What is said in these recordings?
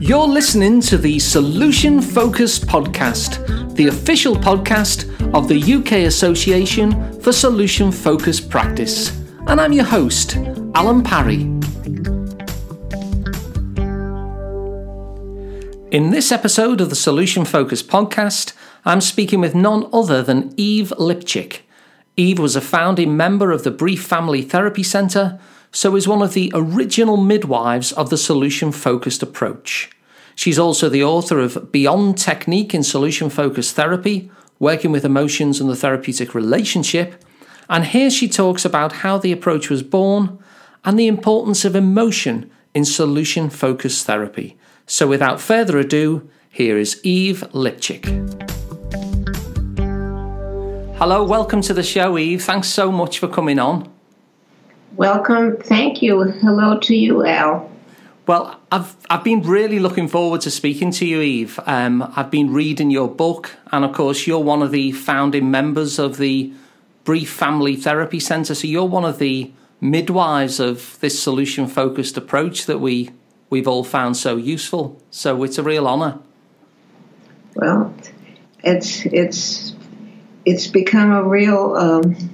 You're listening to the Solution Focus Podcast, the official podcast of the UK Association for Solution Focus Practice. And I'm your host, Alan Parry. In this episode of the Solution Focus Podcast, I'm speaking with none other than Eve Lipchik. Eve was a founding member of the Brief Family Therapy Centre so is one of the original midwives of the solution focused approach. She's also the author of Beyond Technique in Solution Focused Therapy, Working with Emotions and the Therapeutic Relationship. And here she talks about how the approach was born and the importance of emotion in solution focused therapy. So without further ado, here is Eve Lipchik. Hello, welcome to the show, Eve. Thanks so much for coming on. Welcome. Thank you. Hello to you, Al. Well, I've I've been really looking forward to speaking to you, Eve. Um, I've been reading your book, and of course, you're one of the founding members of the Brief Family Therapy Centre. So you're one of the midwives of this solution focused approach that we we've all found so useful. So it's a real honour. Well, it's it's it's become a real. Um,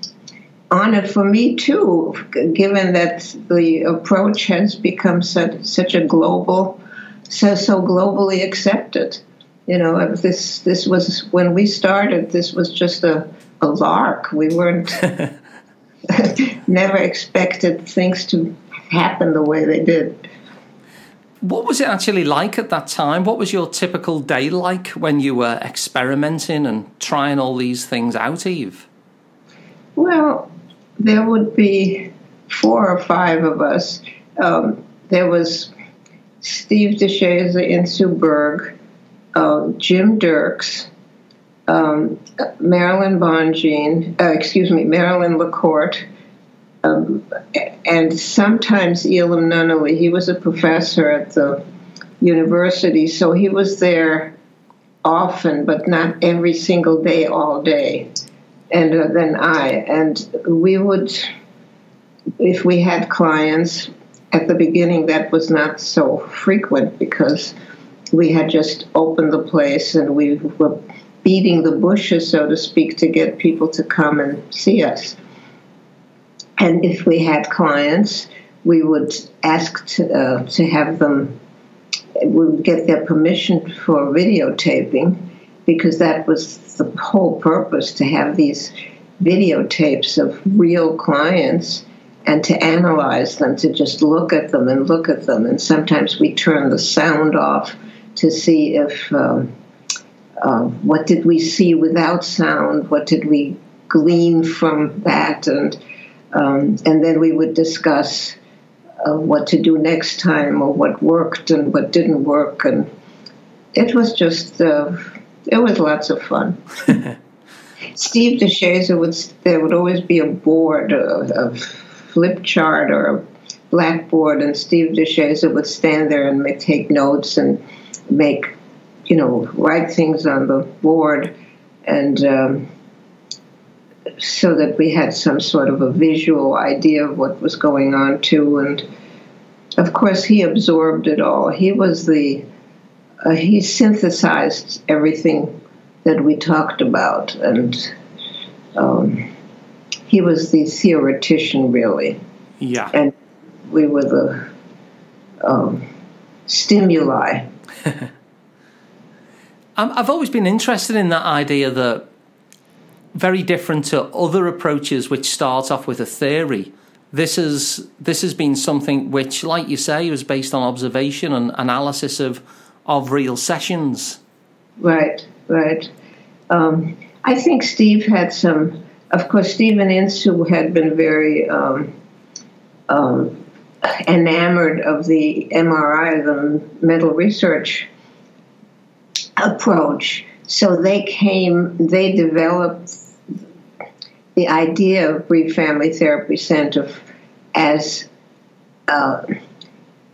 honor for me too, given that the approach has become such, such a global, so so globally accepted. You know, this this was when we started. This was just a, a lark. We weren't never expected things to happen the way they did. What was it actually like at that time? What was your typical day like when you were experimenting and trying all these things out, Eve? Well, there would be four or five of us. Um, there was Steve de Shazer in Sue Berg, uh, Jim Derks, um, Marilyn Bonjean, uh, excuse me, Marilyn LaCourt, um, and sometimes Elam Nunnally. He was a professor at the university, so he was there often, but not every single day, all day and uh, then I. And we would, if we had clients at the beginning, that was not so frequent because we had just opened the place and we were beating the bushes, so to speak, to get people to come and see us. And if we had clients, we would ask to, uh, to have them, we would get their permission for videotaping because that was the whole purpose to have these videotapes of real clients and to analyze them, to just look at them and look at them. And sometimes we turn the sound off to see if um, uh, what did we see without sound, what did we glean from that, and um, and then we would discuss uh, what to do next time or what worked and what didn't work, and it was just. Uh, it was lots of fun. Steve de Shazer would there would always be a board, a, a flip chart or a blackboard, and Steve de Shazer would stand there and make, take notes and make, you know, write things on the board, and um, so that we had some sort of a visual idea of what was going on too. And of course, he absorbed it all. He was the uh, he synthesized everything that we talked about, and um, he was the theoretician, really. Yeah. And we were the um, stimuli. I've always been interested in that idea that very different to other approaches which start off with a theory. This is this has been something which, like you say, was based on observation and analysis of of real sessions. Right, right. Um, I think Steve had some. Of course, Stephen Insoo had been very um, um, enamored of the MRI, the mental research approach. So they came, they developed the idea of Brief Family Therapy Center as uh,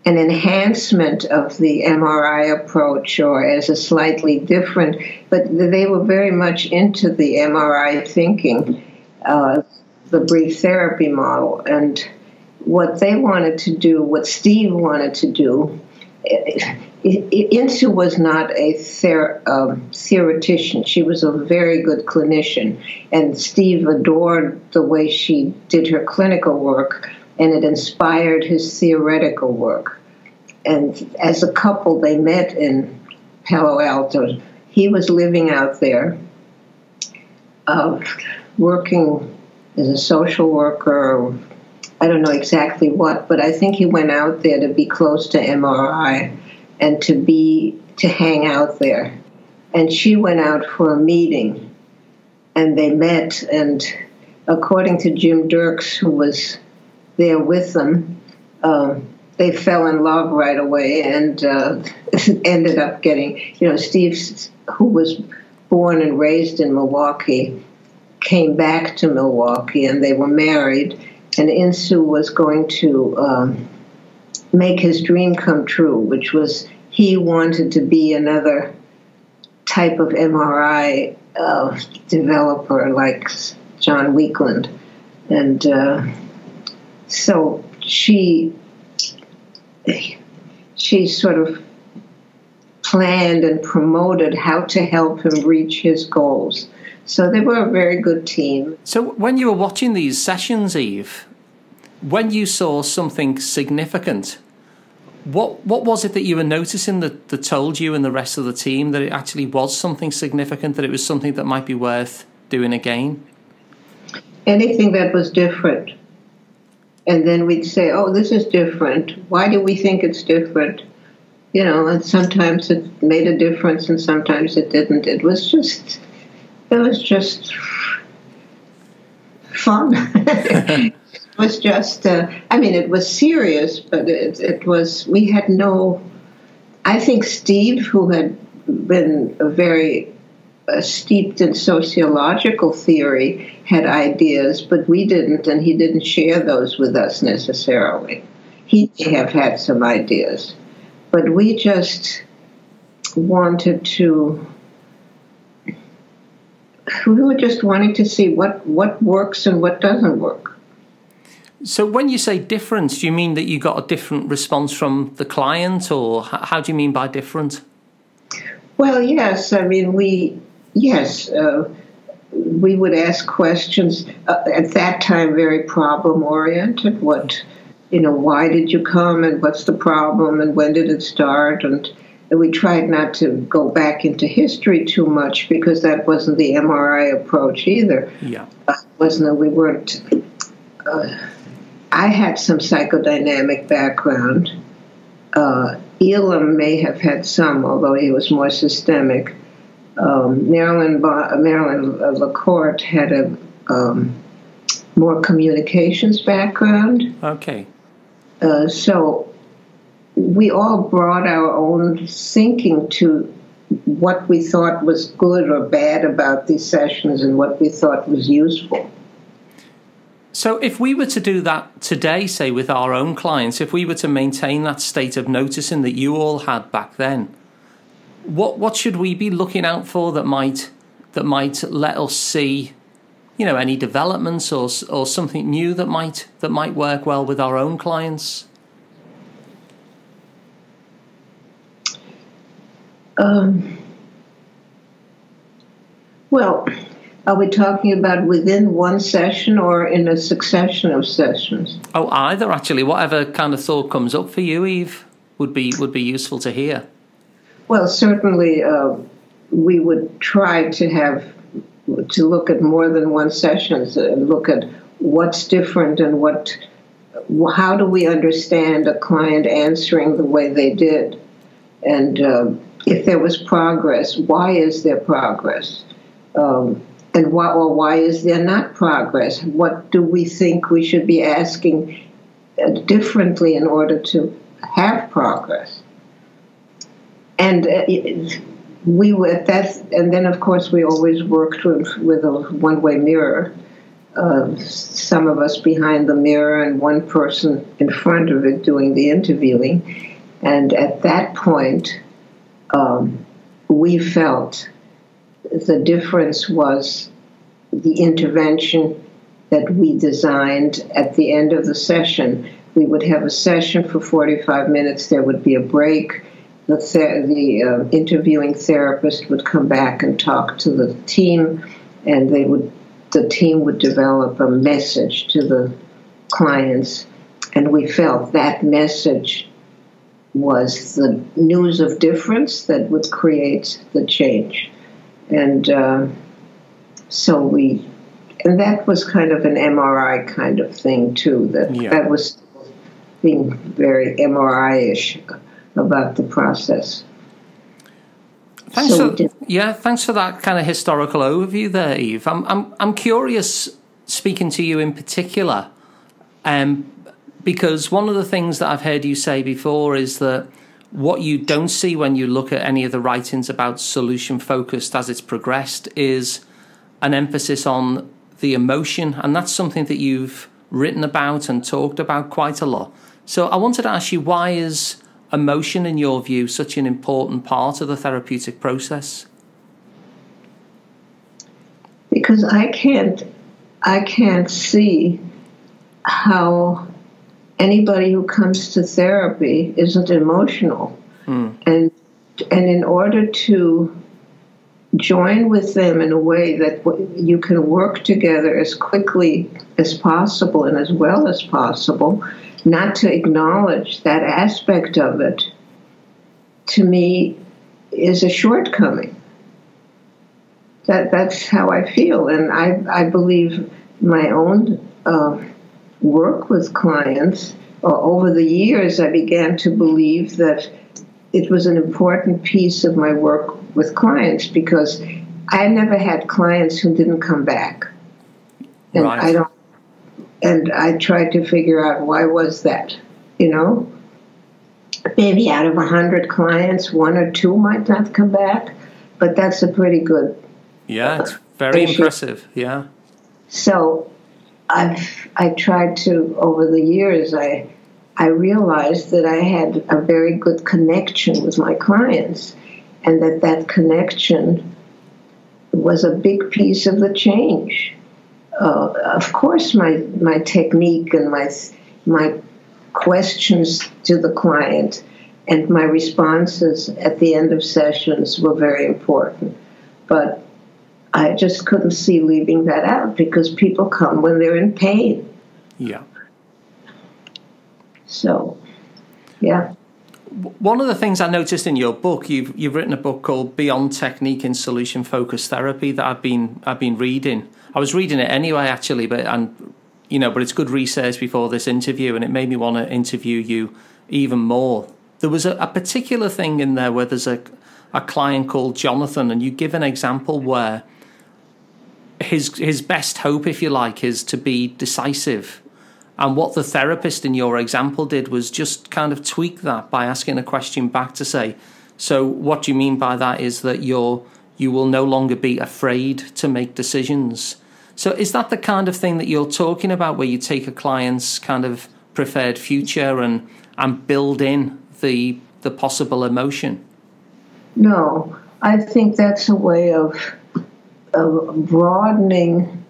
an enhancement of the MRI approach or as a slightly different, but they were very much into the MRI thinking, uh, the brief therapy model. And what they wanted to do, what Steve wanted to do, Insoo was not a ther- um, theoretician. She was a very good clinician, and Steve adored the way she did her clinical work, and it inspired his theoretical work. And as a couple, they met in Palo Alto. He was living out there, uh, working as a social worker. I don't know exactly what, but I think he went out there to be close to MRI and to be to hang out there. And she went out for a meeting, and they met. And according to Jim Derks, who was there with them, uh, they fell in love right away and uh, ended up getting, you know, Steve, who was born and raised in Milwaukee, came back to Milwaukee and they were married. And Insoo was going to um, make his dream come true, which was he wanted to be another type of MRI uh, developer like John Weakland. And uh, so she she sort of planned and promoted how to help him reach his goals. So they were a very good team. So when you were watching these sessions, Eve, when you saw something significant, what what was it that you were noticing that, that told you and the rest of the team that it actually was something significant, that it was something that might be worth doing again? Anything that was different. And then we'd say, oh, this is different. Why do we think it's different? You know, and sometimes it made a difference and sometimes it didn't. It was just, it was just fun. It was just, uh, I mean, it was serious, but it, it was, we had no, I think Steve, who had been a very uh, steeped in sociological theory, had ideas, but we didn't, and he didn't share those with us necessarily. He may have had some ideas, but we just wanted to we were just wanting to see what, what works and what doesn't work. So, when you say difference, do you mean that you got a different response from the client, or how do you mean by different? Well, yes. I mean, we, yes, uh, we would ask questions uh, at that time, very problem oriented. What, you know, why did you come, and what's the problem, and when did it start? And, and we tried not to go back into history too much because that wasn't the MRI approach either. Yeah. Uh, wasn't we weren't. Uh, I had some psychodynamic background. Uh, Elam may have had some, although he was more systemic. Um, Marilyn, ba- Marilyn LaCourt had a um, more communications background. Okay. Uh, so we all brought our own thinking to what we thought was good or bad about these sessions and what we thought was useful. So, if we were to do that today, say with our own clients, if we were to maintain that state of noticing that you all had back then, what what should we be looking out for that might that might let us see, you know, any developments or or something new that might that might work well with our own clients? Um, well, are we talking about within one session or in a succession of sessions? Oh, either actually. Whatever kind of thought comes up for you, Eve, would be would be useful to hear. Well, certainly, uh, we would try to have to look at more than one sessions and look at what's different and what how do we understand a client answering the way they did, and uh, if there was progress, why is there progress? Um, and why or why is there not progress? What do we think we should be asking uh, differently in order to have progress? And uh, we were that, and then of course we always worked with, with a one-way mirror. Uh, some of us behind the mirror and one person in front of it doing the interviewing. And at that point, um, we felt the difference was the intervention that we designed at the end of the session. We would have a session for 45 minutes, there would be a break, the, ther- the uh, interviewing therapist would come back and talk to the team, and they would the team would develop a message to the clients, and we felt that message was the news of difference that would create the change, and uh, so we, and that was kind of an MRI kind of thing too. That Yeah. that was being very MRI-ish about the process. Thanks So for yeah, thanks for that kind of historical overview there, Eve. I'm I'm I'm curious speaking to you in particular, um, because one of the things that I've heard you say before is that what you don't see when you look at any of the writings about solution focused as it's progressed is an emphasis on the emotion, and that's something that you've written about and talked about quite a lot. So I wanted to ask you why is emotion, in your view, such an important part of the therapeutic process? because I can't I can't see how anybody who comes to therapy isn't emotional hmm. and and in order to join with them in a way that you can work together as quickly as possible and as well as possible not to acknowledge that aspect of it to me is a shortcoming that that's how I feel, and I I believe my own uh, work with clients. Uh, over the years, I began to believe that it was an important piece of my work with clients because I never had clients who didn't come back, and Right. I don't. And I tried to figure out why was that, you know. Maybe out of a hundred clients, one or two might not come back, but that's a pretty good Yeah, it's very impressive. Yeah. so I've I tried to over the years I I realized that I had a very good connection with my clients and that that connection was a big piece of the change. Uh, of course, my my technique and my my questions to the client and my responses at the end of sessions were very important, but I just couldn't see leaving that out because people come when they're in pain. Yeah. So, yeah. One of the things I noticed in your book, you've you've written a book called Beyond Technique in Solution Focused Therapy that I've been I've been reading. I was reading it anyway, actually, but and you know, but it's good research before this interview, and it made me want to interview you even more. There was a, a particular thing in there where there's a a client called Jonathan, and you give an example where his his best hope, if you like, is to be decisive. And what the therapist in your example did was just kind of tweak that by asking a question back to say, so what do you mean by that is that you're you will no longer be afraid to make decisions. So is that the kind of thing that you're talking about where you take a client's kind of preferred future and and build in the the possible emotion? No, I think that's a way of, of broadening,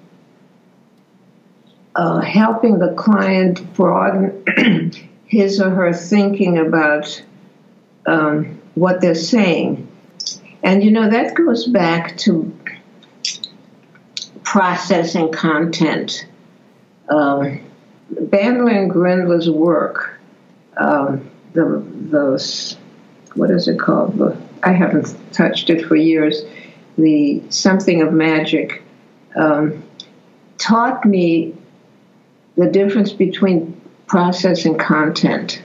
uh, helping the client broaden his or her thinking about um, what they're saying. And you know, that goes back to processing content. Um, Bandler and Grinder's work, um, the, what is it called? The, I haven't touched it for years. The Something of Magic um, taught me the difference between process and content.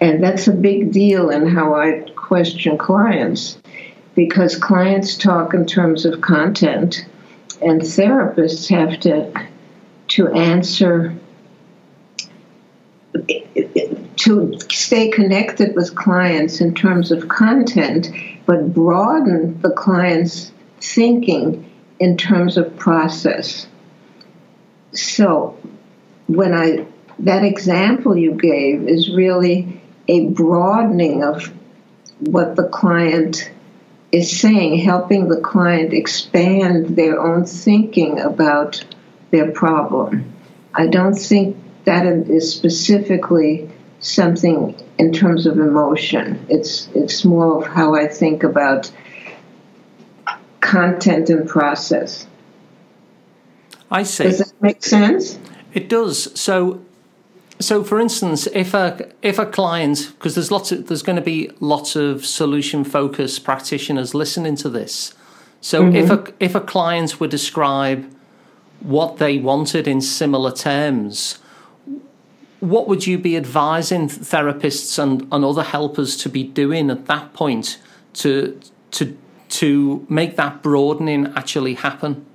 And that's a big deal in how I question clients because clients talk in terms of content and therapists have to to answer to stay connected with clients in terms of content but broaden the client's thinking in terms of process so when i that example you gave is really a broadening of what the client is saying, helping the client expand their own thinking about their problem. I don't think that is specifically something in terms of emotion. It's it's more of how I think about content and process. I see. Does that make sense? It does. So, so for instance, if a if a client, because there's lots of there's going to be lots of solution focused practitioners listening to this. So mm-hmm. if a if a client would describe what they wanted in similar terms, what would you be advising therapists and, and other helpers to be doing at that point to to to make that broadening actually happen?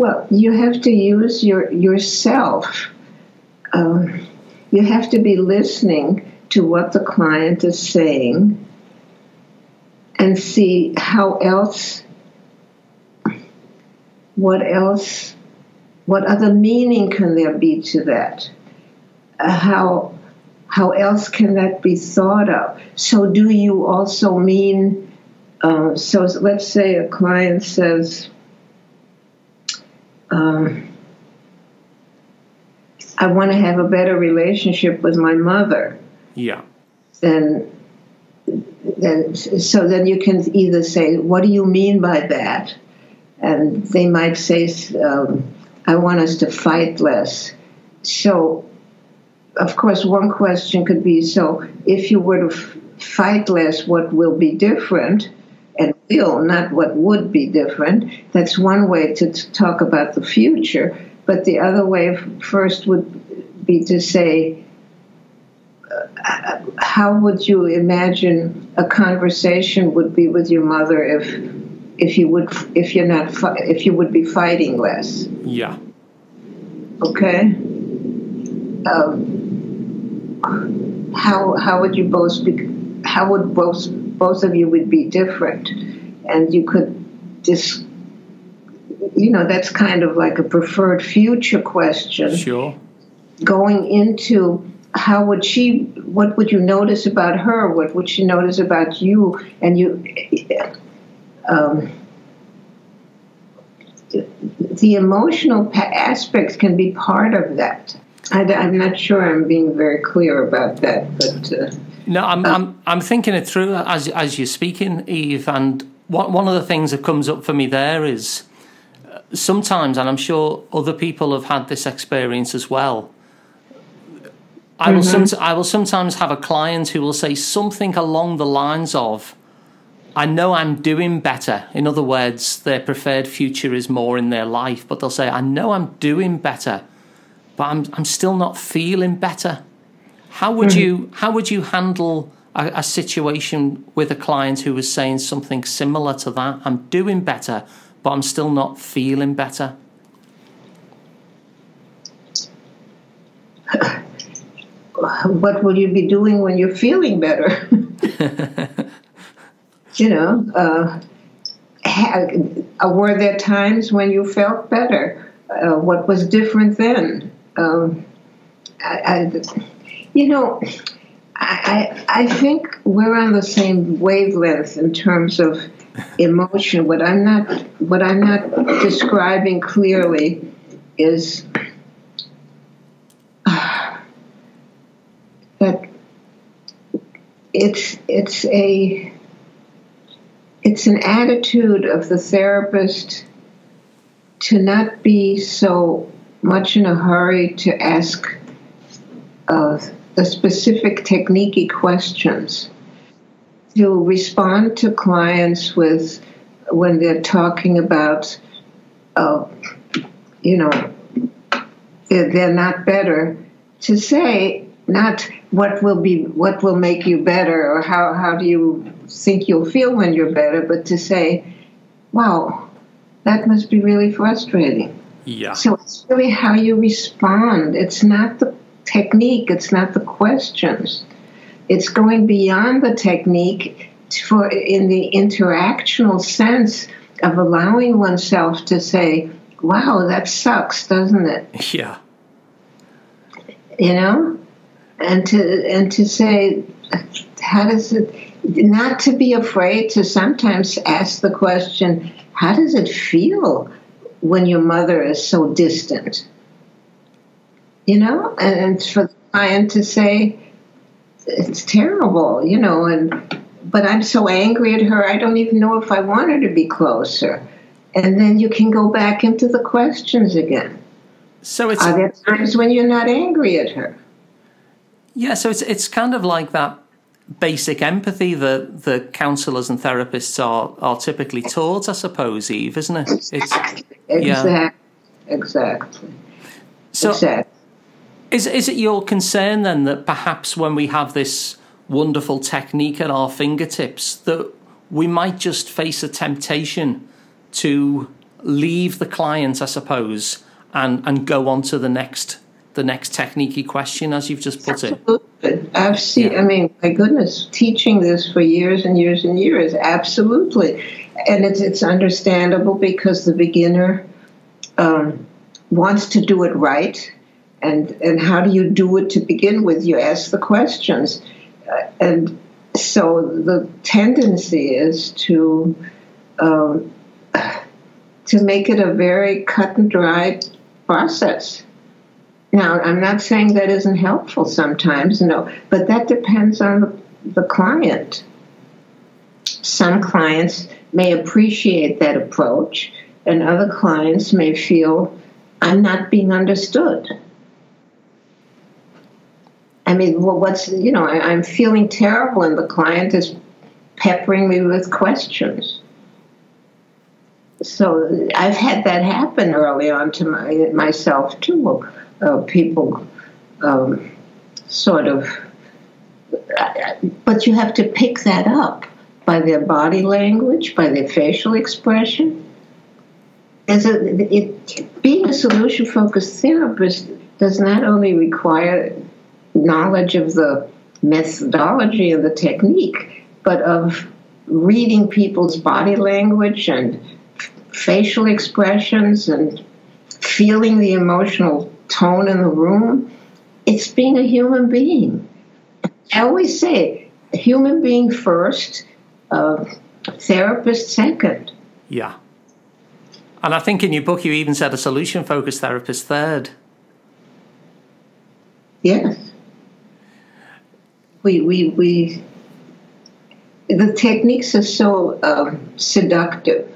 Well, you have to use your yourself. Um, you have to be listening to what the client is saying and see how else what else what other meaning can there be to that uh, how how else can that be thought of so do you also mean uh, so let's say a client says um, I want to have a better relationship with my mother. Yeah. Then, then, so then you can either say, "What do you mean by that?" And they might say, um, "I want us to fight less." So, of course, one question could be: So, if you were to f- fight less, what will be different? And will, not what would be different. That's one way to t- talk about the future. But the other way, first, would be to say, uh, how would you imagine a conversation would be with your mother if if you would if you're not if you would be fighting less? Yeah. Okay. Um, how how would you both be? How would both both of you would be different, and you could just, you know, that's kind of like a preferred future question. Sure. Going into how would she, what would you notice about her? What would she notice about you? And you, um, the emotional aspects can be part of that. I, am not sure I'm being very clear about that, but. Uh, no, I'm, I'm, I'm thinking it through as, as you're speaking, Eve. And one, one of the things that comes up for me there is uh, sometimes, and I'm sure other people have had this experience as well. I will, mm-hmm. some, I will sometimes have a client who will say something along the lines of, I know I'm doing better. In other words, their preferred future is more in their life, but they'll say, I know I'm doing better, but I'm, I'm still not feeling better. How would mm-hmm. you how would you handle a, a, situation with a client who was saying something similar to that? I'm doing better, but I'm still not feeling better. what will you be doing when you're feeling better? you know, uh, were there times when you felt better? Uh, what was different then? Um, I, I, you know, I, I think we're on the same wavelength in terms of emotion. What I'm not what I'm not describing clearly is uh, that it's it's a it's an attitude of the therapist to not be so much in a hurry to ask the specific technique questions to respond to clients with when they're talking about, uh, you know, they're, they're not better, to say not what will be what will make you better or how, how do you think you'll feel when you're better, but to say, wow, that must be really frustrating. Yeah. So it's really how you respond. It's not the technique, it's not the questions. It's going beyond the technique for in the interactional sense of allowing oneself to say, wow, that sucks, doesn't it? Yeah. You know? And to and to say how does it not to be afraid to sometimes ask the question, how does it feel when your mother is so distant? You know, and it's for the client to say, it's terrible, you know, and but I'm so angry at her, I don't even know if I want her to be closer. And then you can go back into the questions again. So it's are there times when you're not angry at her? Yeah, so it's it's kind of like that basic empathy that the counsellors and therapists are are typically taught, I suppose, Eve, isn't it? It's, exactly. Yeah. Exactly. So exactly. Is is it your concern then that perhaps when we have this wonderful technique at our fingertips that we might just face a temptation to leave the client, I suppose, and, and go on to the next the next techniquey question, as you've just put absolutely. it. I've seen. Yeah. I mean, my goodness, teaching this for years and years and years, absolutely, and it's it's understandable because the beginner um, wants to do it right, and and how do you do it to begin with? You ask the questions, and so the tendency is to um, to make it a very cut and dry process. Now, I'm not saying that isn't helpful sometimes, no, but that depends on the, the client. Some clients may appreciate that approach, and other clients may feel I'm not being understood. I mean, well, what's, you know, I, I'm feeling terrible and the client is peppering me with questions. So I've had that happen early on to my, myself too. Uh, people um, sort of, but you have to pick that up by their body language, by their facial expression. As a, it, being a solution focused therapist does not only require knowledge of the methodology and the technique, but of reading people's body language and facial expressions and feeling the emotional tone in the room. It's being a human being. I always say, human being first, uh, therapist second. Yeah. And I think in your book you even said a solution focused therapist third. Yes we we we the techniques are so um, seductive,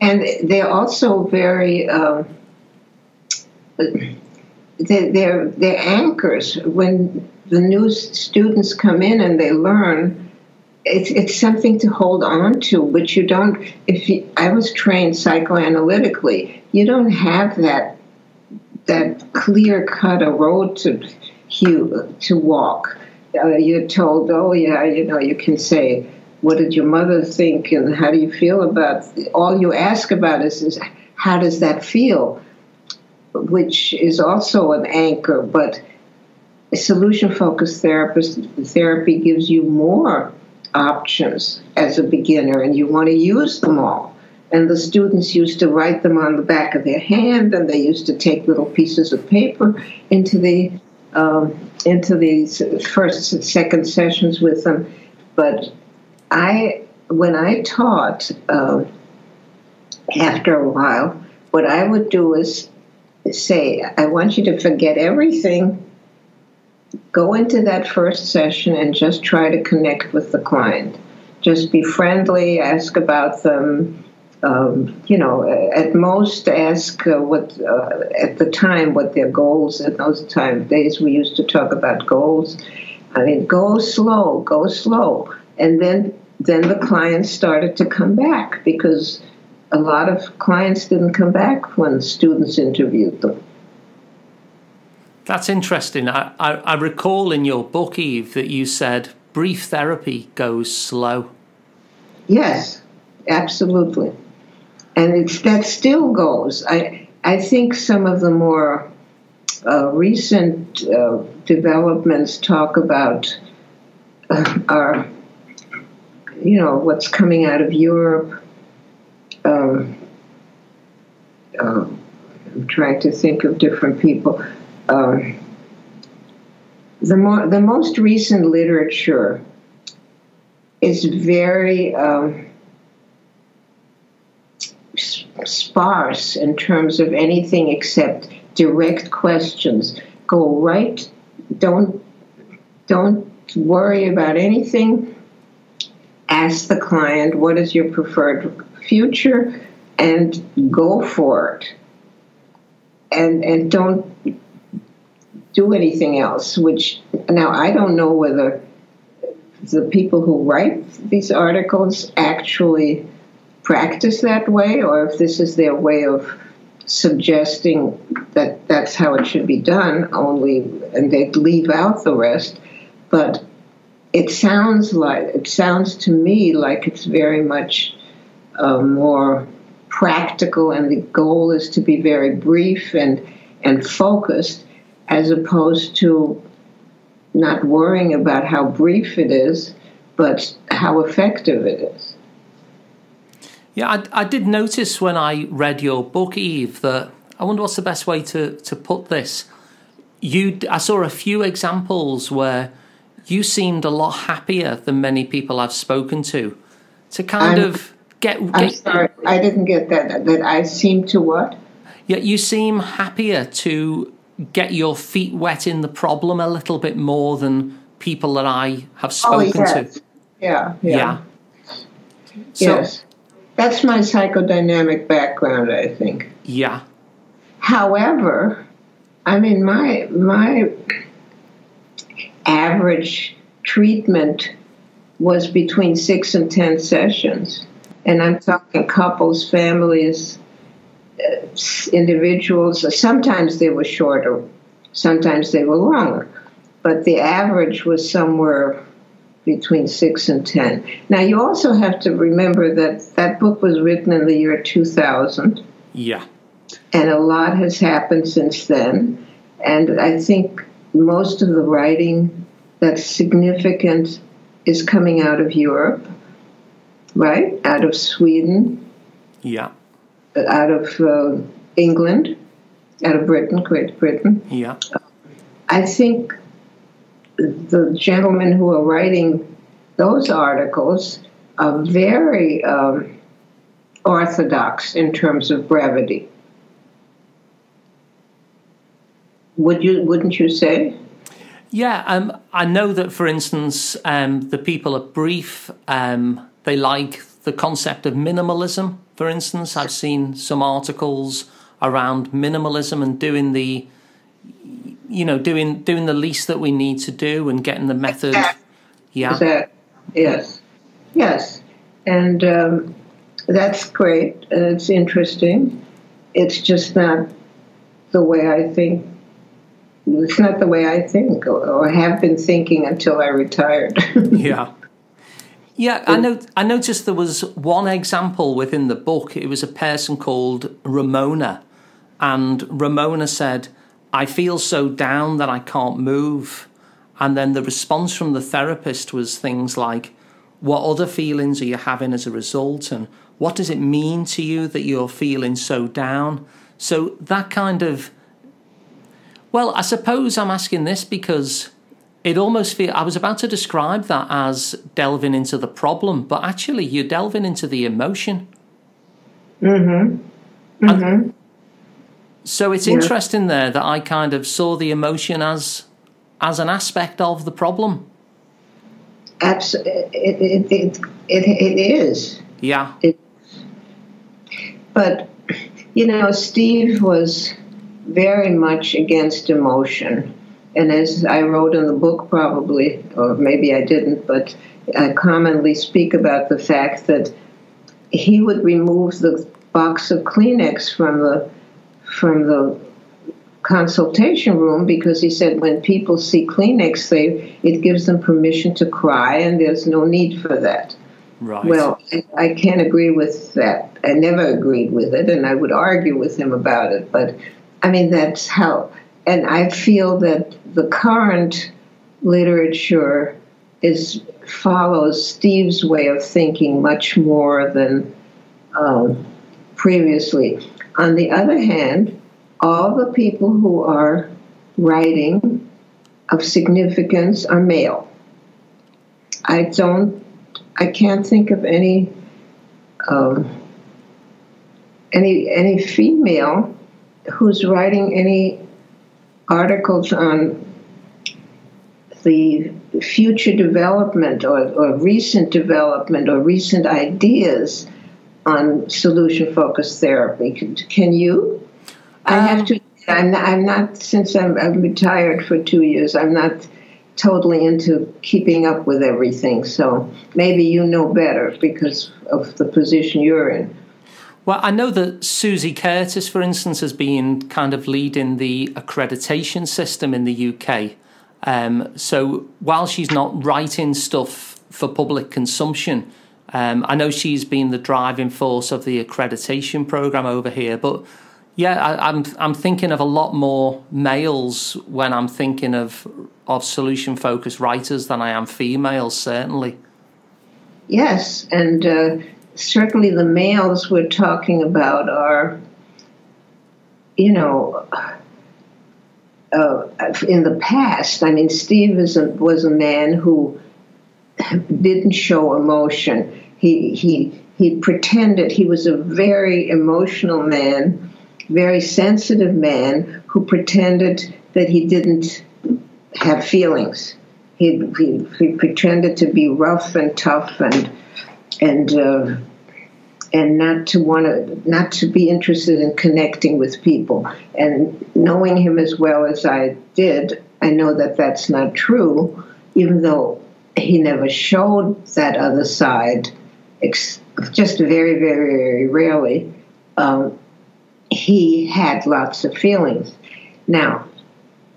and they're also very. Um, they're, they're, anchors when the new students come in and they learn it's, it's something to hold on to which you don't if you, i was trained psychoanalytically you don't have that that clear cut a road to you to walk. Uh, you're told, oh yeah, you know, you can say, what did your mother think, and how do you feel about? All you ask about is, is how does that feel, which is also an anchor. But solution focused therapist therapy gives you more options as a beginner, and you want to use them all. And the students used to write them on the back of their hand, and they used to take little pieces of paper into the um, into these first and second sessions with them. But I, when I taught, uh, after a while, what I would do is say, I want you to forget everything, go into that first session and just try to connect with the client. Just be friendly, ask about them, um, you know, at most ask uh, what uh, at the time what their goals in those time days we used to talk about goals. I mean, go slow, go slow, and then then the clients started to come back because a lot of clients didn't come back when students interviewed them. That's interesting. I, I, I recall in your book, Eve, that you said brief therapy goes slow. Yes, absolutely and that still goes. I I think some of the more uh, recent uh, developments talk about uh, our, you know, what's coming out of Europe. Um, uh, I'm trying to think of different people. Um, the more the most recent literature is very. Um, sparse in terms of anything except direct questions. Go right. Don't don't worry about anything. Ask the client what is your preferred future, and go for it. And and don't do anything else. Which now I don't know whether the people who write these articles actually practice that way, or if this is their way of suggesting that that's how it should be done, only and they'd leave out the rest. But it sounds like it sounds to me like it's very much uh, more practical, and the goal is to be very brief and and focused, as opposed to not worrying about how brief it is, but how effective it is. Yeah, I, I did notice when I read your book, Eve, that I wonder what's the best way to, to put this. You, I saw a few examples where you seemed a lot happier than many people I've spoken to. To kind I'm, of get, get. I'm sorry, I didn't get that. That I seem to what? Yeah, you seem happier to get your feet wet in the problem a little bit more than people that I have oh, spoken oh, yes. to. Yeah, yeah. yeah. So, yes. That's my psychodynamic background, I think. Yeah. However, I mean my my average treatment was between six and ten sessions, and I'm talking couples, families, uh, individuals. Sometimes they were shorter, sometimes they were longer, but the average was somewhere between six and ten. Now, you also have to remember that that book was written in the year 2000. Yeah. And a lot has happened since then. And I think most of the writing that's significant is coming out of Europe, right? Out of Sweden. Yeah. Out of uh, England, out of Britain, Great Britain. Yeah. I think the gentlemen who are writing those articles are very um, orthodox in terms of brevity. Would you? Wouldn't you say? Yeah, um, I know that, for instance, um, the people at Brief um, they like the concept of minimalism. For instance, I've seen some articles around minimalism and doing the you know, doing doing the least that we need to do and getting the method. Yeah. That, yes. Yes. And um, that's great. And it's interesting. It's just not the way I think. It's not the way I think or, or have been thinking until I retired. yeah. Yeah, I know. I noticed there was one example within the book. It was a person called Ramona, and Ramona said, I feel so down that I can't move. And then the response from the therapist was things like, What other feelings are you having as a result? And what does it mean to you that you're feeling so down? So that kind of. Well, I suppose I'm asking this because it almost feel I was about to describe that as delving into the problem, but actually you're delving into the emotion. Mm-hmm. Mm-hmm. So it's yeah. interesting there that I kind of saw the emotion as as an aspect of the problem. Absolutely, it, it, it, it, it is. Yeah. It, but, you know, Steve was very much against emotion. And as I wrote in the book, probably, or maybe I didn't, but I commonly speak about the fact that he would remove the box of Kleenex from the from the consultation room because he said when people see Kleenex, they it gives them permission to cry, and there's no need for that. Right. Well, I, I can't agree with that. I never agreed with it, and I would argue with him about it. But I mean, that's how. And I feel that the current literature is follows Steve's way of thinking much more than um, previously. On the other hand, all the people who are writing of significance are male. I don't, I can't think of any, um, any any female who's writing any articles on the future development or, or recent development or recent ideas on solution focused therapy. Can, can you? Um, I have to. I'm not, I'm not since I'm, I'm retired for two years. I'm not totally into keeping up with everything. So maybe you know better because of the position you're in. Well, I know that Susie Curtis, for instance, has been kind of leading the accreditation system in the UK. Um, so while she's not writing stuff for public consumption, um, I know she's been the driving force of the accreditation program over here. But yeah, I, I'm I'm thinking of a lot more males when I'm thinking of of solution focused writers than I am females. Certainly. Yes, and uh, certainly the males we're talking about are, you know uh, in the past. I mean, Steve a, was a man who didn't show emotion. He he he pretended he was a very emotional man, very sensitive man who pretended that he didn't have feelings. He, he, he pretended to be rough and tough and and uh, and not to want to not to be interested in connecting with people and knowing him as well as I did I know that that's not true even though he never showed that other side just very very very rarely um, he had lots of feelings now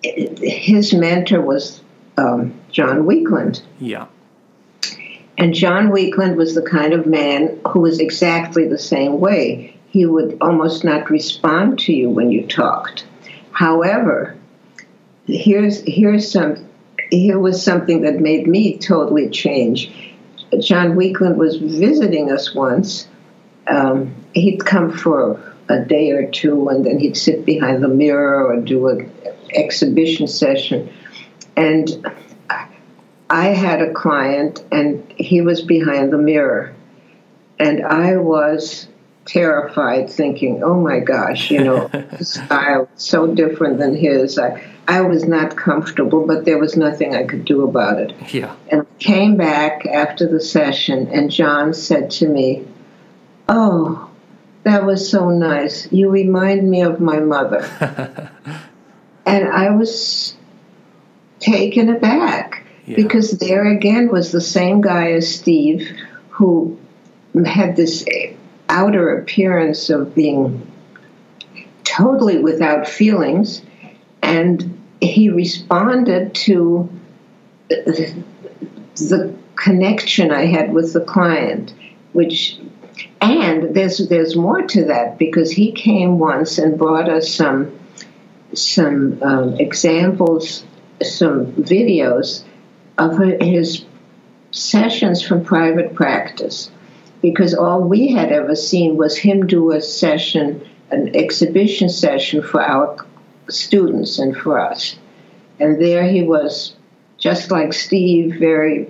his mentor was um, John Weakland yeah and John Weakland was the kind of man who was exactly the same way. He would almost not respond to you when you talked. However, here's here's some here was something that made me totally change. John Weakland was visiting us once. Um, he'd come for a day or two, and then he'd sit behind the mirror or do an exhibition session. And I had a client and he was behind the mirror. And I was terrified, thinking, oh my gosh, you know, style so different than his. I, I was not comfortable, but there was nothing I could do about it. Yeah. And I came back after the session, and John said to me, Oh, that was so nice. You remind me of my mother. and I was taken aback because there again was the same guy as Steve who had this outer appearance of being totally without feelings, and he responded to the connection I had with the client, which and there's there's more to that because he came once and brought us some some um, examples, some videos of his sessions from private practice because all we had ever seen was him do a session, an exhibition session for our students and for us. And there he was, just like Steve, very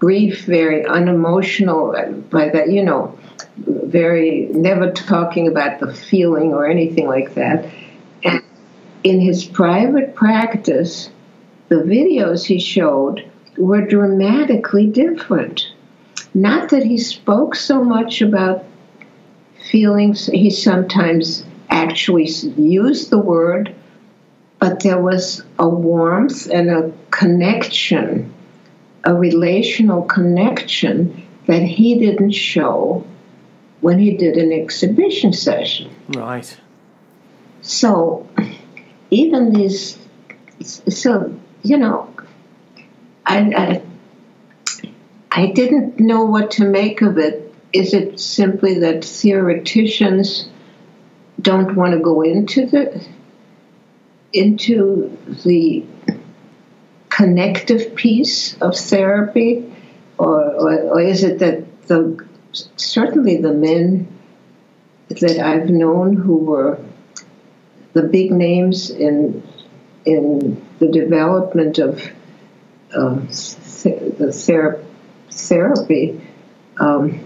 brief, very unemotional, by that, you know, very never talking about the feeling or anything like that. And in his private practice, the videos he showed were dramatically different. Not that he spoke so much about feelings, he sometimes actually used the word, but there was a warmth and a connection, a relational connection that he didn't show when he did an exhibition session. Right. So, even these, so you know, I, I, I didn't know what to make of it. Is it simply that theoreticians don't want to go into the into the connective piece of therapy, or, or, or is it that the certainly the men that I've known who were the big names in in the development of um, the ther- therapy, um,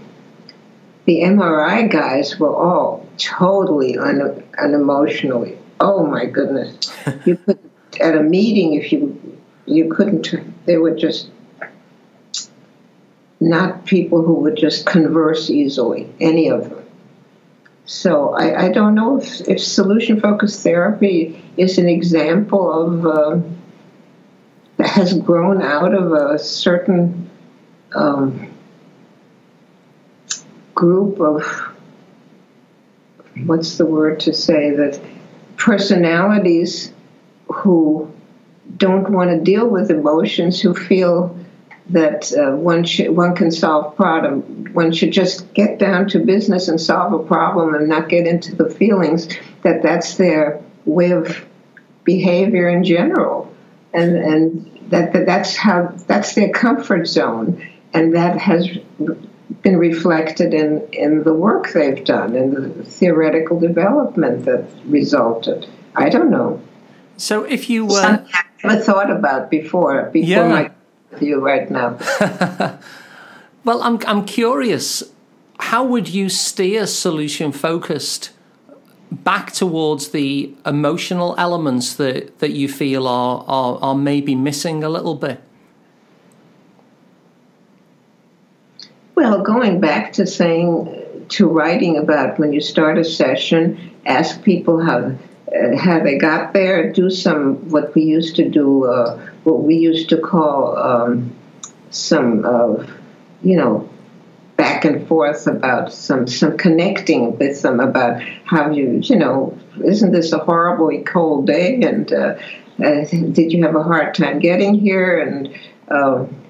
the MRI guys were all totally un- and emotionally. Oh my goodness! you could at a meeting if you you couldn't. They were just not people who would just converse easily. Any of them. So I, I don't know if, if solution focused therapy is an example of uh, that has grown out of a certain um, group of what's the word to say that personalities who don't want to deal with emotions who feel that uh, one should one can solve problem one should just get down to business and solve a problem and not get into the feelings that that's their way of behavior in general. And and that, that that's how that's their comfort zone and that has been reflected in, in the work they've done and the theoretical development that resulted. I don't know. So if you were. Uh, I never thought about before, before yeah. my with you right now. well, I'm, I'm curious. How would you steer solution focused back towards the emotional elements that, that you feel are, are, are maybe missing a little bit? Well, going back to saying, to writing about when you start a session, ask people how uh, how they got there, do some what we used to do, uh, what we used to call um, some, uh, you know, back and forth about some some connecting with them about how you you know isn't this a horribly cold day? And uh, uh, did you have a hard time getting here? And um,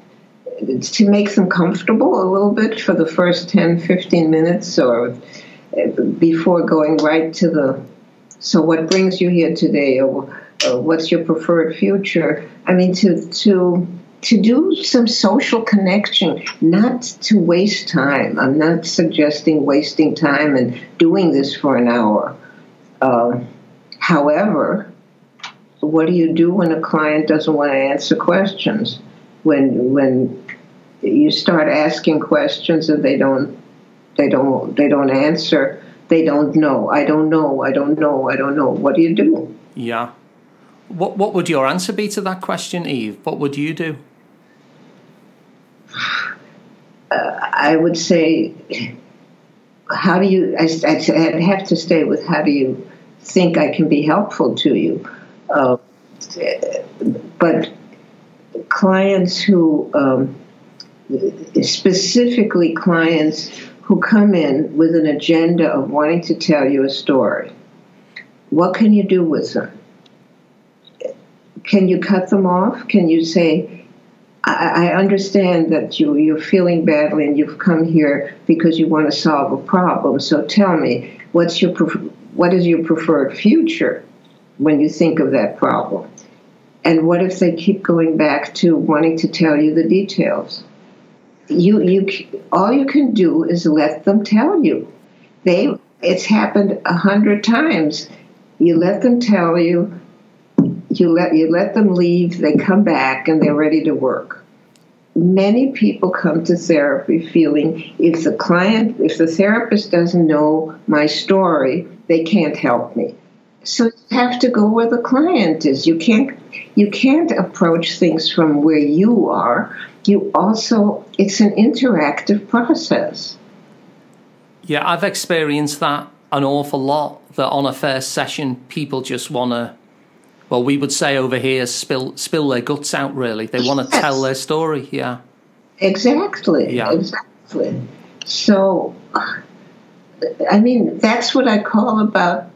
to make them comfortable a little bit for the first 10, 15 minutes or uh, before going right to the so what brings you here today or, or what's your preferred future? I mean to to to do some social connection not to waste time. I'm not suggesting wasting time and doing this for an hour. Uh, however what do you do when a client doesn't want to answer questions? When when you start asking questions and they don't they don't they don't answer. They don't know. I don't know. I don't know. I don't know. What do you do? Yeah. What what would your answer be to that question eve? What would you do? Uh, i would say how do you I, i'd have to stay with how do you think i can be helpful to you. Uh, but clients who um, specifically clients who come in with an agenda of wanting to tell you a story. What can you do with them? Can you cut them off? Can you say, I, understand that you, you're feeling badly and you've come here because you want to solve a problem. So tell me, what's your what is your preferred future when you think of that problem? And what if they keep going back to wanting to tell you the details? You you all you can do is let them tell you. They it's happened a hundred times. You let them tell you. You let you let them leave. They come back and they're ready to work. Many people come to therapy feeling if the client, if the therapist doesn't know my story, they can't help me. So you have to go where the client is. You can't you can't approach things from where you are you also, it's an interactive process. Yeah, I've experienced that an awful lot. That on a first session, people just want to, well, we would say over here, spill spill their guts out. Really, they want to yes. tell their story. Yeah, exactly. Yeah, exactly. So, I mean, that's what I call about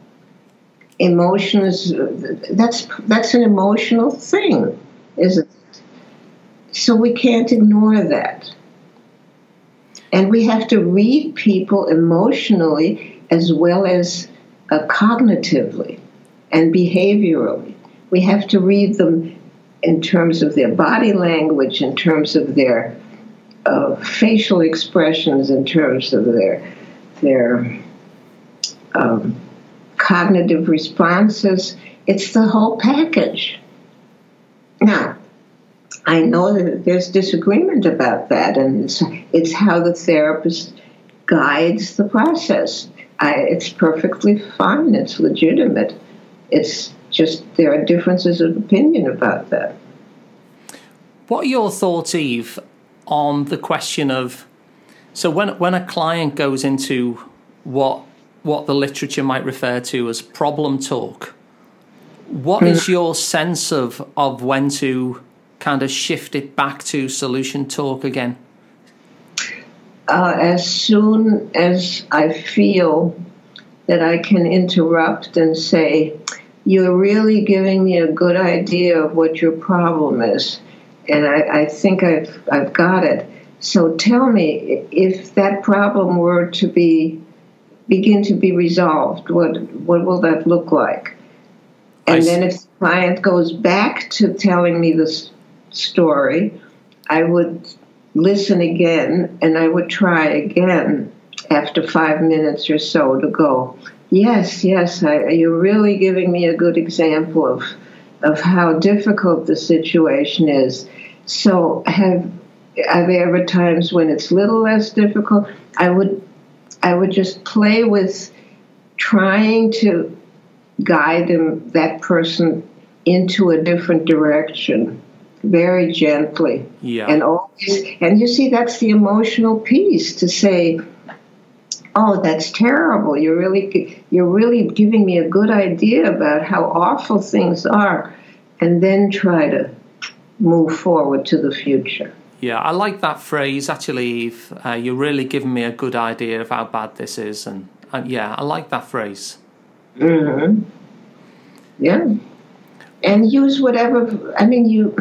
emotions. That's that's an emotional thing, isn't so we can't ignore that. And we have to read people emotionally as well as uh, cognitively and behaviorally. We have to read them in terms of their body language, in terms of their uh, facial expressions, in terms of their their um, cognitive responses. It's the whole package. Now, I know that there's disagreement about that, and it's, it's how the therapist guides the process. I, it's perfectly fine. It's legitimate. It's just there are differences of opinion about that. What are your thoughts, Eve, on the question of so when when a client goes into what what the literature might refer to as problem talk, what is hmm. your sense of of when to kind of shift it back to solution talk again? Uh, as soon as I feel that I can interrupt and say, You're really giving me a good idea of what your problem is, and I, I think I've, I've got it. So tell me if that problem were to be begin to be resolved, what what will that look like? And then if the client goes back to telling me the story, I would listen again and I would try again after five minutes or so to go, yes, yes, I, you're really giving me a good example of, of how difficult the situation is. So have are there ever times when it's little less difficult? I would I would just play with trying to guide them that person into a different direction very gently. Yeah. And always, and you see, that's the emotional piece to say, "Oh, that's terrible. You're really, you're really giving me a good idea about how awful things are," and then try to move forward to the future. Yeah, I like that phrase. Actually, Eve, uh, you're really giving me a good idea of how bad this is, and uh, yeah, I like that phrase. Hmm. Yeah. And use whatever. I mean, you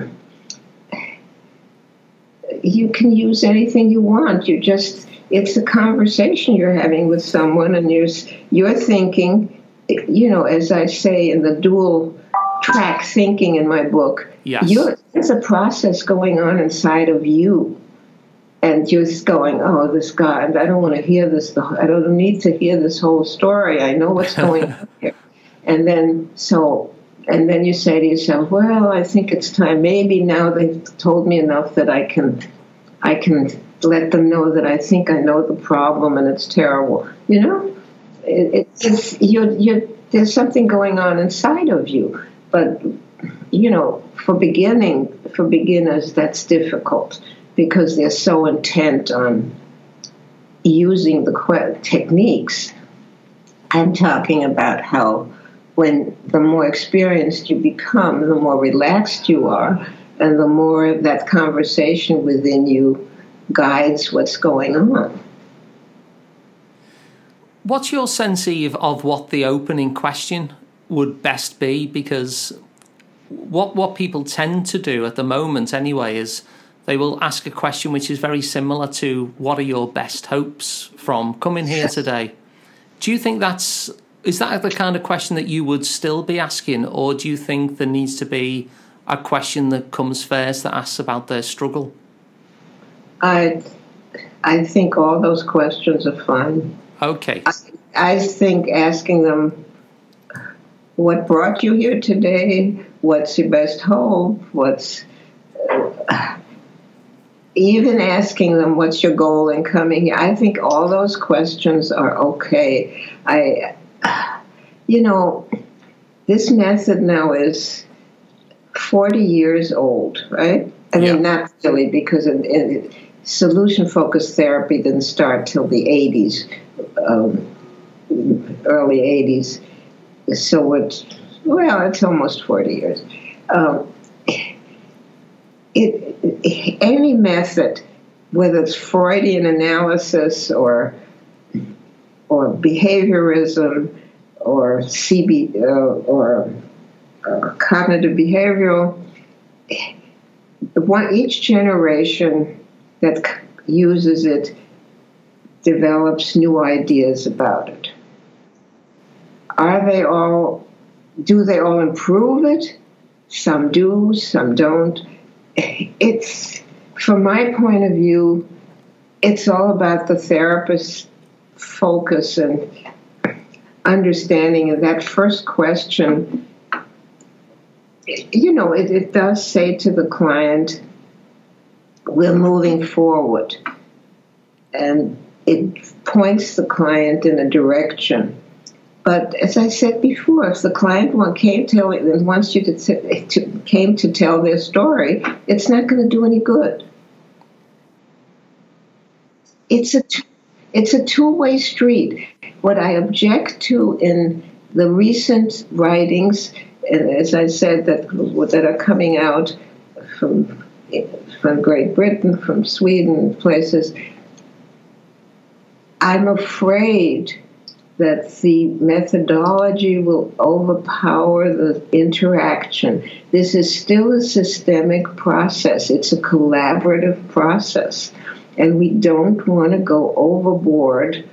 you can use anything you want. You just it's a conversation you're having with someone, and you're you're thinking. You know, as I say in the dual track thinking in my book, yes. there's a process going on inside of you and you're just going, oh, this guy, I don't want to hear this. I don't need to hear this whole story. I know what's going on here. And then, so, and then you say to yourself, well, I think it's time. Maybe now they've told me enough that I can I can let them know that I think I know the problem and it's terrible. You know, it, it's you're, you're, there's something going on inside of you, but you know, for beginning for beginners, that's difficult because they're so intent on using the techniques. I'm talking about how when the more experienced you become, the more relaxed you are, and the more that conversation within you guides what's going on. What's your sense, Eve, of what the opening question would best be? Because what what people tend to do at the moment, anyway, is they will ask a question which is very similar to "What are your best hopes from coming here today?" Do you think that's is that the kind of question that you would still be asking, or do you think there needs to be a question that comes first that asks about their struggle? I, I think all those questions are fine. Okay. I, I think asking them, what brought you here today? What's your best hope? What's uh, even asking them what's your goal in coming here? I think all those questions are okay. I, you know, this method now is 40 years old, right? I mean, yeah. not really, because in, in solution focused therapy didn't start till the 80s, um, early 80s. So it's, well, it's almost 40 years. Um, it, any method, whether it's Freudian analysis or or behaviorism or CB uh, or uh, cognitive behavioral, one, each generation that uses it develops new ideas about it. Are they all, do they all improve it? Some do, some don't. It's, from my point of view, it's all about the therapist's focus and understanding of that first question you know, it, it does say to the client, we're moving forward. And it points the client in a direction. But as I said before, if the client want, came tell wants you to, to came to tell their story, it's not going to do any good. It's a it's a two way street. What I object to in the recent writings, and as I said, that that are coming out from from Great Britain, from Sweden, places. I'm afraid that the methodology will overpower the interaction. This is still a systemic process, it's a collaborative process. And we don't want to go overboard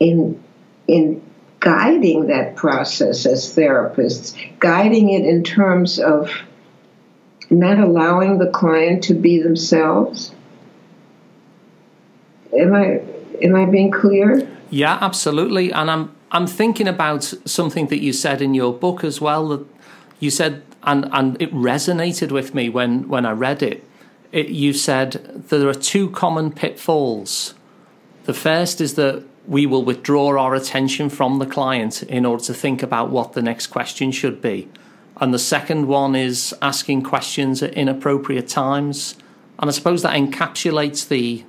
in, in guiding that process as therapists, guiding it in terms of not allowing the client to be themselves. Am I am I being clear? Yeah, absolutely. And I'm I'm thinking about something that you said in your book as well. That you said, and and it resonated with me when when I read it. it you said there are two common pitfalls. The first is that we will withdraw our attention from the client in order to think about what the next question should be. And the second one is asking questions at inappropriate times. And I suppose that encapsulates the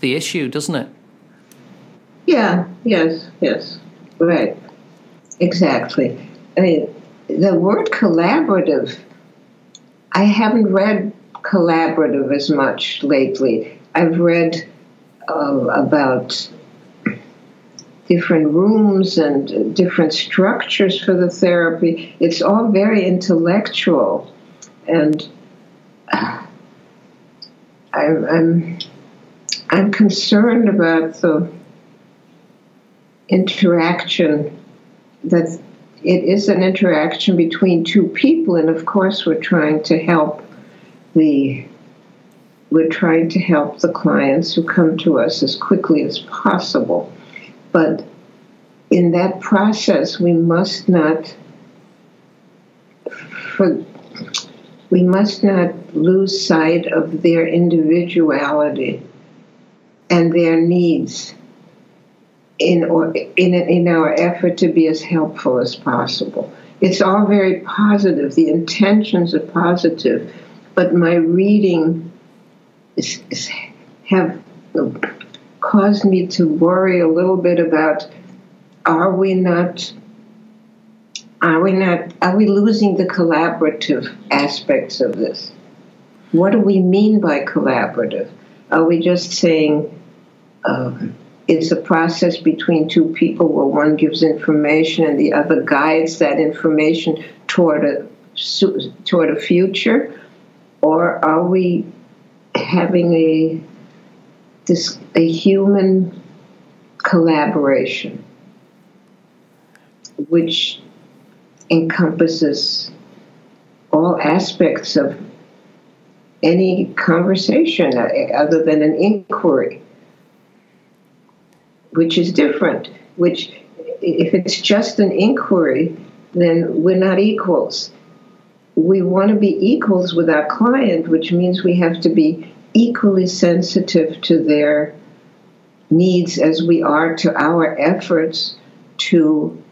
the issue, doesn't it? Yeah, yes, yes. Right. Exactly. I mean, the word collaborative, I haven't read collaborative as much lately. I've read uh, about different rooms and different structures for the therapy. It's all very intellectual. And I'm, I'm, I'm concerned about the interaction that it is an interaction between two people and of course we're trying to help the we're trying to help the clients who come to us as quickly as possible but in that process we must not for, we must not lose sight of their individuality and their needs in or in in our effort to be as helpful as possible. It's all very positive. The intentions are positive, but my reading is, is have caused me to worry a little bit about: Are we not? Are we not? Are we losing the collaborative aspects of this? What do we mean by collaborative? Are we just saying? Um, it's a process between two people where one gives information and the other guides that information toward a toward a future, or are we having a this a human collaboration which encompasses all aspects of any conversation uh, other than an inquiry which is different, which, if it's just an inquiry, then we're not equals. We want to be equals with our client, which means we have to be equally sensitive to their needs as we are to our efforts to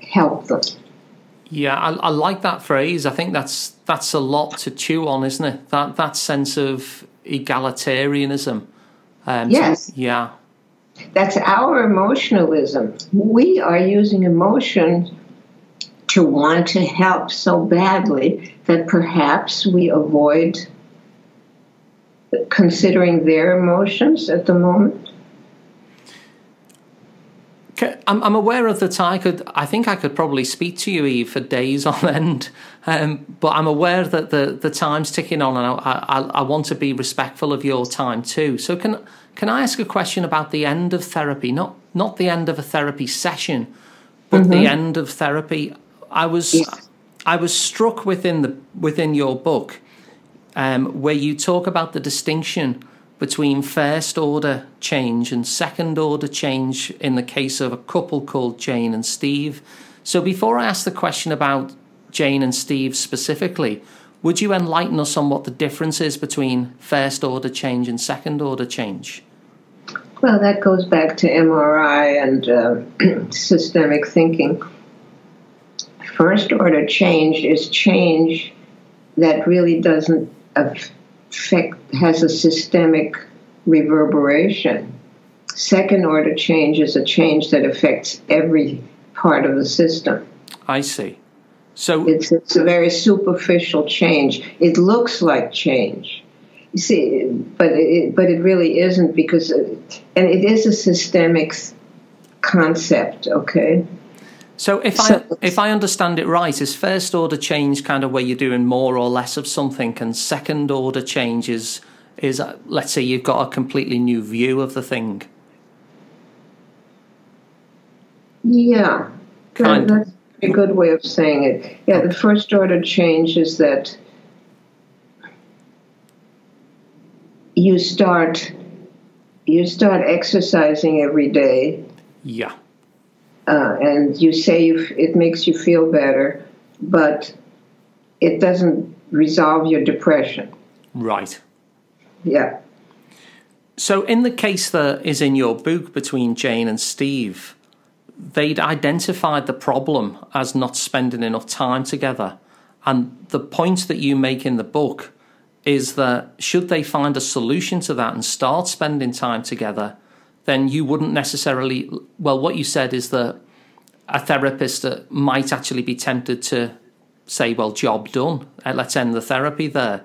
help them. Yeah, I, I, like that phrase. I think that's that's a lot to chew on, isn't it? That that sense of egalitarianism. Um, yes. So, yeah. That's our emotionalism. We are using emotion to want to help so badly that perhaps we avoid considering their emotions at the moment. I'm, I'm aware of that. I could, I think I could probably speak to you, Eve, for days on end. Um, but I'm aware that the the time's ticking on, and I, I, I want to be respectful of your time too. So can can I ask a question about the end of therapy? Not not the end of a therapy session, but mm-hmm. the end of therapy. I was yes. I was struck within the within your book um, where you talk about the distinction between first order change and second order change in the case of a couple called Jane and Steve. So before I ask the question about Jane and Steve specifically, would you enlighten us on what the difference is between first order change and second order change? Well, that goes back to MRI and uh, systemic thinking. First order change is change that really doesn't affect, has a systemic reverberation. Second order change is a change that affects every part of the system. I see. So it's, it's a very superficial change. It looks like change. You see, but it, but it really isn't because, it, and it is a systemic concept. Okay. So if I if I understand it right, is first order change kind of where you're doing more or less of something, and second order change is is uh, let's say you've got a completely new view of the thing. Yeah, kind that's a good way of saying it. Yeah, the first order change is that you start you start exercising every day. Yeah. Uh, and you say it makes you feel better, but it doesn't resolve your depression. Right. Yeah. So, in the case that is in your book between Jane and Steve, they'd identified the problem as not spending enough time together. And the point that you make in the book is that should they find a solution to that and start spending time together, then you wouldn't necessarily. Well, what you said is that a therapist might actually be tempted to say, well, job done, uh, let's end the therapy there.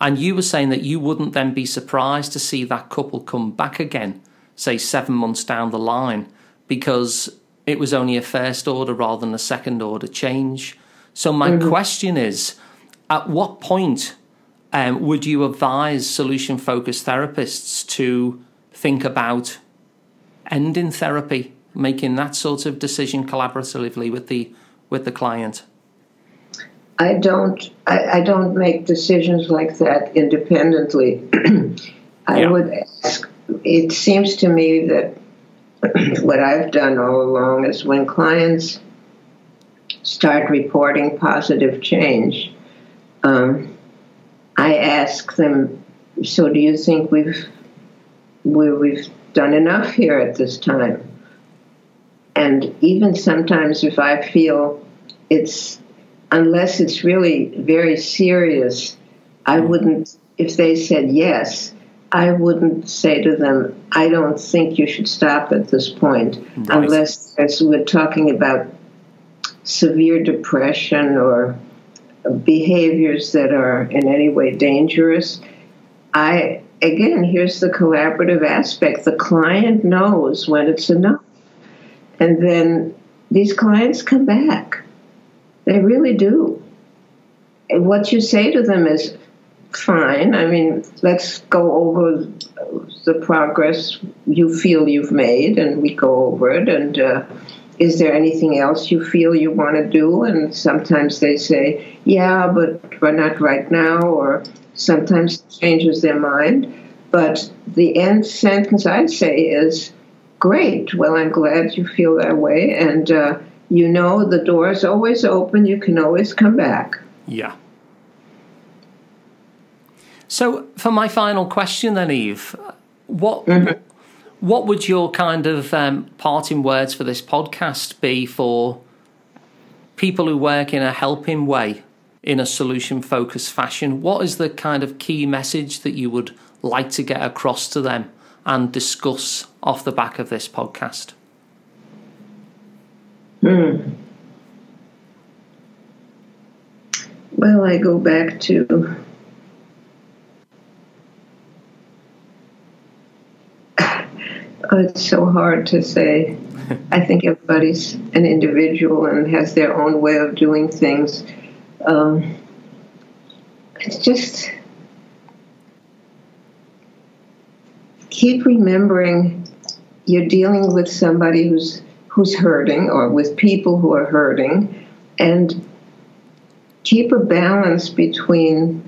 And you were saying that you wouldn't then be surprised to see that couple come back again, say seven months down the line, because it was only a first order rather than a second order change. So, my mm-hmm. question is at what point um, would you advise solution focused therapists to think about ending therapy, making that sort of decision collaboratively with the with the client? I don't. I, I don't make decisions like that independently. I yeah. would ask. It seems to me that what I've done all along is when clients start reporting positive change, um, I ask them, "So, do you think we've we, we've done enough here at this time?" And even sometimes, if I feel it's unless it's really very serious, I wouldn't. If they said yes, I wouldn't say to them, "I don't think you should stop at this point," right. unless as we're talking about severe depression or behaviors that are in any way dangerous. I again, here's the collaborative aspect. The client knows when it's enough. And then these clients come back. They really do. And what you say to them is fine. I mean, let's go over the progress you feel you've made, and we go over it. And uh, is there anything else you feel you want to do? And sometimes they say, yeah, but, but not right now, or sometimes changes their mind. But the end sentence I'd say is, great. Well, I'm glad you feel that way. And uh, you know the door is always open. You can always come back. Yeah. So, for my final question, then, Eve, what mm-hmm. What would your kind of um, parting words for this podcast be for people who work in a helping way, in a solution focused fashion? What is the kind of key message that you would like to get across to them and discuss off the back of this podcast? Hmm. Well, I go back to Oh, it's so hard to say. I think everybody's an individual and has their own way of doing things. Um, it's just keep remembering you're dealing with somebody who's who's hurting or with people who are hurting and keep a balance between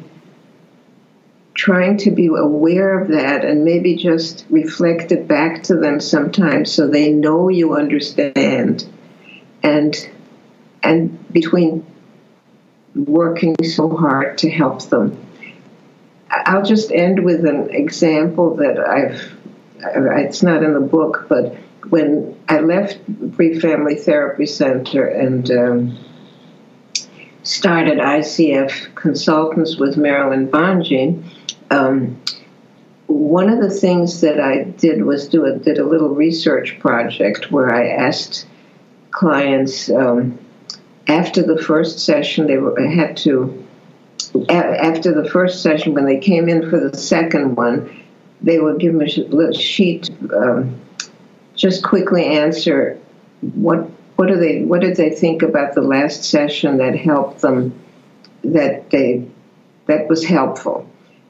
trying to be aware of that and maybe just reflect it back to them sometimes so they know you understand. And and between working so hard to help them. I'll just end with an example that i've it's not in the book, but when I left Brief Family Therapy Center and um, started ICF Consultants with Marilyn Bonjean, um, one of the things that I did was do a, did a little research project where I asked clients um, after the first session they were, had to after the first session when they came in for the second one they would give me a sheet um, just quickly answer what what do they what did they think about the last session that helped them that they that was helpful?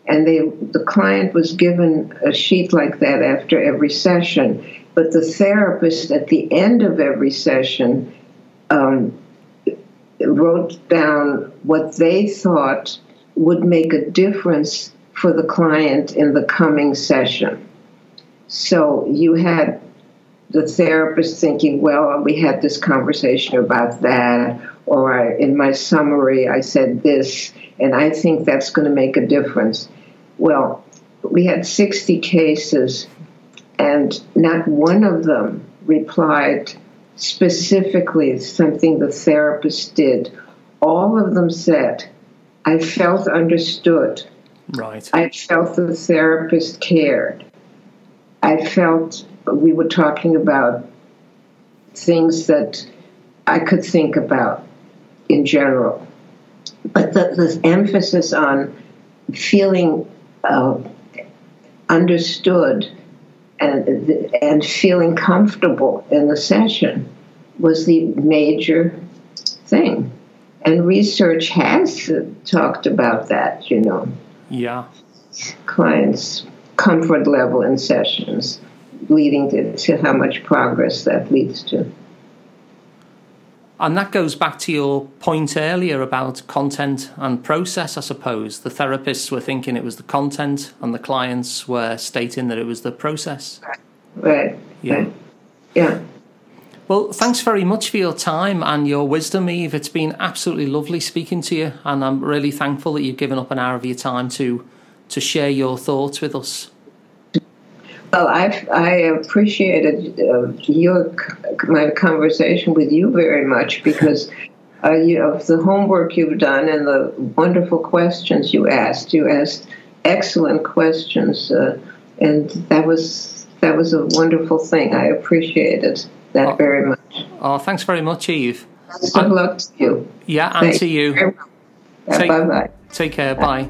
And they the client was given a sheet like that after every session but the therapist at the end of every session um, wrote down what they thought would make a difference for the client in the coming session. So you had the therapist thinking, well, we had this conversation about that, or I, in my summary, I said this, and I think that's going to make a difference. Well, we had 60 cases, and not one of them replied specifically something the therapist did. All of them said, I felt understood. Right. I felt the therapist cared. I felt we were talking about things that I could think about in general. But the, the emphasis on feeling uh, understood and, and feeling comfortable in the session was the major thing. And research has talked about that, you know. Yeah. Clients' comfort level in sessions leading to, to how much progress that leads to. And that goes back to your point earlier about content and process, I suppose. The therapists were thinking it was the content, and the clients were stating that it was the process. Right. Yeah. Right. Yeah. Well, thanks very much for your time and your wisdom, Eve. It's been absolutely lovely speaking to you, and I'm really thankful that you've given up an hour of your time to to share your thoughts with us. Well, I I appreciated uh, your my conversation with you very much because uh, you, of the homework you've done and the wonderful questions you asked. You asked excellent questions, uh, and that was that was a wonderful thing. I appreciated that oh, very much. Oh, thanks very much, Eve. Best of luck to you. Yeah, and to you. Bye bye. Take care. Bye.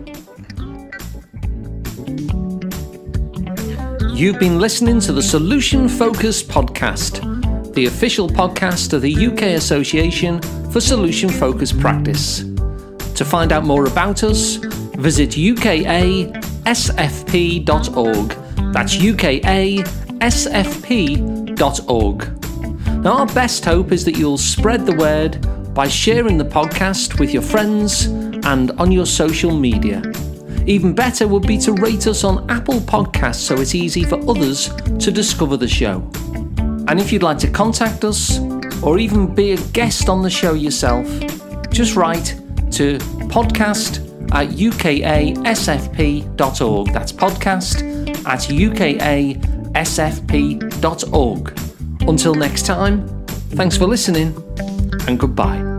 You've been listening to the Solution Focus podcast, the official podcast of the UK Association for Solution Focus Practice. To find out more about us, visit ukasfp.org. That's ukasfp.org. Now, our best hope is that you'll spread the word by sharing the podcast with your friends and on your social media. Even better would be to rate us on Apple Podcasts so it's easy for others to discover the show. And if you'd like to contact us or even be a guest on the show yourself, just write to podcast at ukasfp.org. That's podcast at ukasfp.org. Until next time, thanks for listening and goodbye.